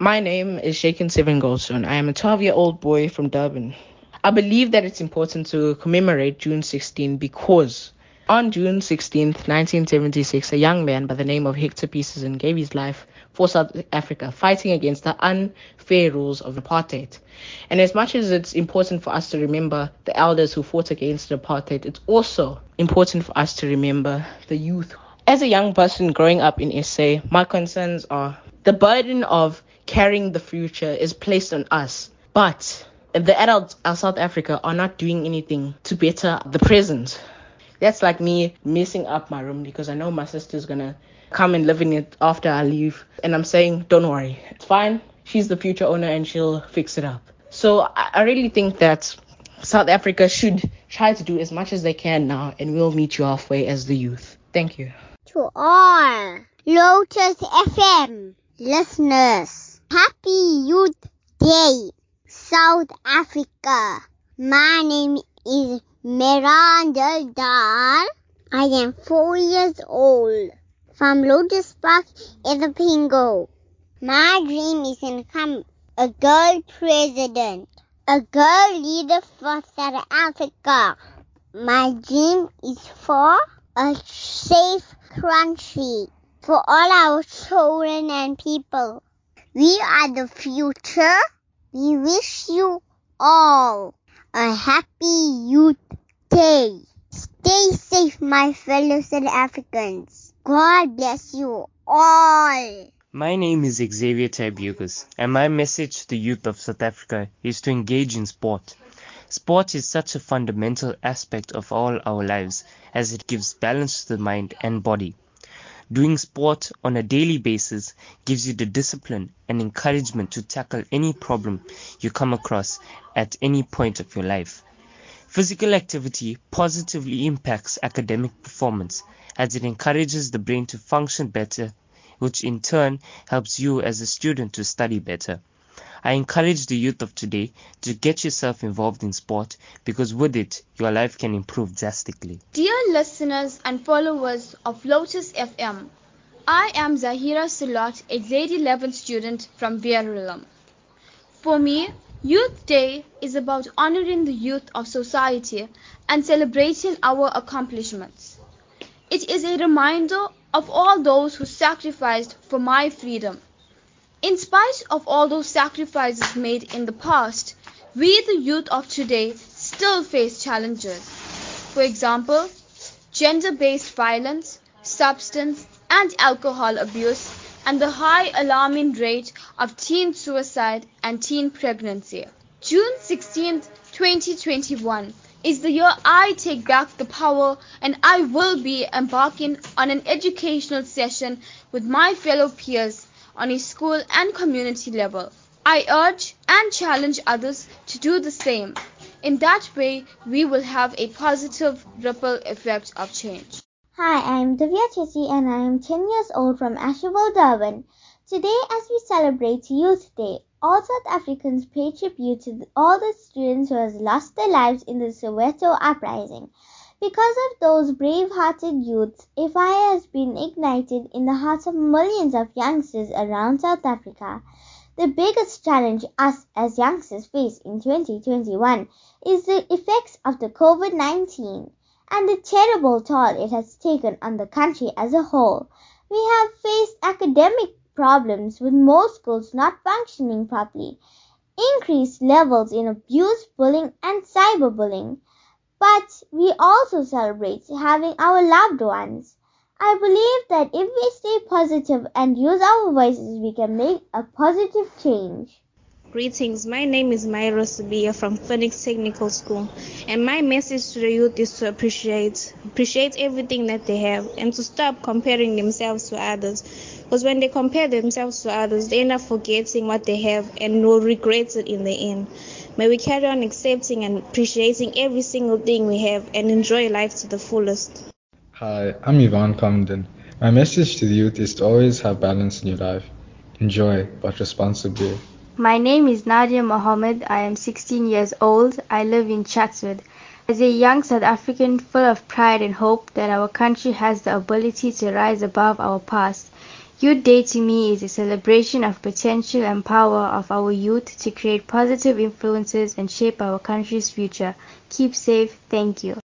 My name is Shaken Seven Goldstone. I am a 12 year old boy from Durban. I believe that it's important to commemorate June 16 because on June 16, 1976, a young man by the name of Hector Pieterson gave his life for South Africa, fighting against the unfair rules of apartheid. And as much as it's important for us to remember the elders who fought against apartheid, it's also important for us to remember the youth. As a young person growing up in SA, my concerns are the burden of carrying the future is placed on us, but if the adults of South Africa are not doing anything to better the present. That's like me messing up my room because I know my sister's gonna come and live in it after I leave. And I'm saying, don't worry, it's fine. She's the future owner and she'll fix it up. So I, I really think that South Africa should try to do as much as they can now, and we'll meet you halfway as the youth. Thank you. To all Lotus FM listeners, Happy Youth Day, South Africa. My name is Miranda Dar. I am four years old from Lotus Park, Pingo. My dream is to become a girl president, a girl leader for South Africa. My dream is for a safe country for all our children and people. We are the future. We wish you all a happy youth day. Stay safe, my fellow South Africans. God bless you all. My name is Xavier Tabukas, and my message to the youth of South Africa is to engage in sport. Sport is such a fundamental aspect of all our lives as it gives balance to the mind and body. Doing sport on a daily basis gives you the discipline and encouragement to tackle any problem you come across at any point of your life. Physical activity positively impacts academic performance as it encourages the brain to function better, which in turn helps you as a student to study better. I encourage the youth of today to get yourself involved in sport because with it, your life can improve drastically. Dear listeners and followers of Lotus FM, I am Zahira Salat, a grade 11 student from Verulam. For me, Youth Day is about honoring the youth of society and celebrating our accomplishments. It is a reminder of all those who sacrificed for my freedom. In spite of all those sacrifices made in the past, we the youth of today still face challenges. For example, gender-based violence, substance and alcohol abuse, and the high alarming rate of teen suicide and teen pregnancy. June 16, 2021 is the year I take back the power and I will be embarking on an educational session with my fellow peers on a school and community level. I urge and challenge others to do the same. In that way, we will have a positive ripple effect of change. Hi, I'm Divya Chesi and I am 10 years old from Asherville, Durban. Today, as we celebrate Youth Day, all South Africans pay tribute to all the students who have lost their lives in the Soweto uprising. Because of those brave-hearted youths, a fire has been ignited in the hearts of millions of youngsters around South Africa. The biggest challenge us as youngsters face in 2021 is the effects of the COVID-19 and the terrible toll it has taken on the country as a whole. We have faced academic problems with most schools not functioning properly, increased levels in abuse, bullying and cyberbullying. But we also celebrate having our loved ones. I believe that if we stay positive and use our voices, we can make a positive change. Greetings, my name is Myra Sabia from Phoenix Technical School, and my message to the youth is to appreciate appreciate everything that they have and to stop comparing themselves to others. Because when they compare themselves to others, they end up forgetting what they have and will regret it in the end. May we carry on accepting and appreciating every single thing we have and enjoy life to the fullest. Hi, I'm Yvonne Comden. My message to the youth is to always have balance in your life. Enjoy, but responsibly. My name is Nadia Mohammed. I am 16 years old. I live in Chatsworth. As a young South African full of pride and hope that our country has the ability to rise above our past, Youth Day to me is a celebration of potential and power of our youth to create positive influences and shape our country's future. Keep safe. Thank you.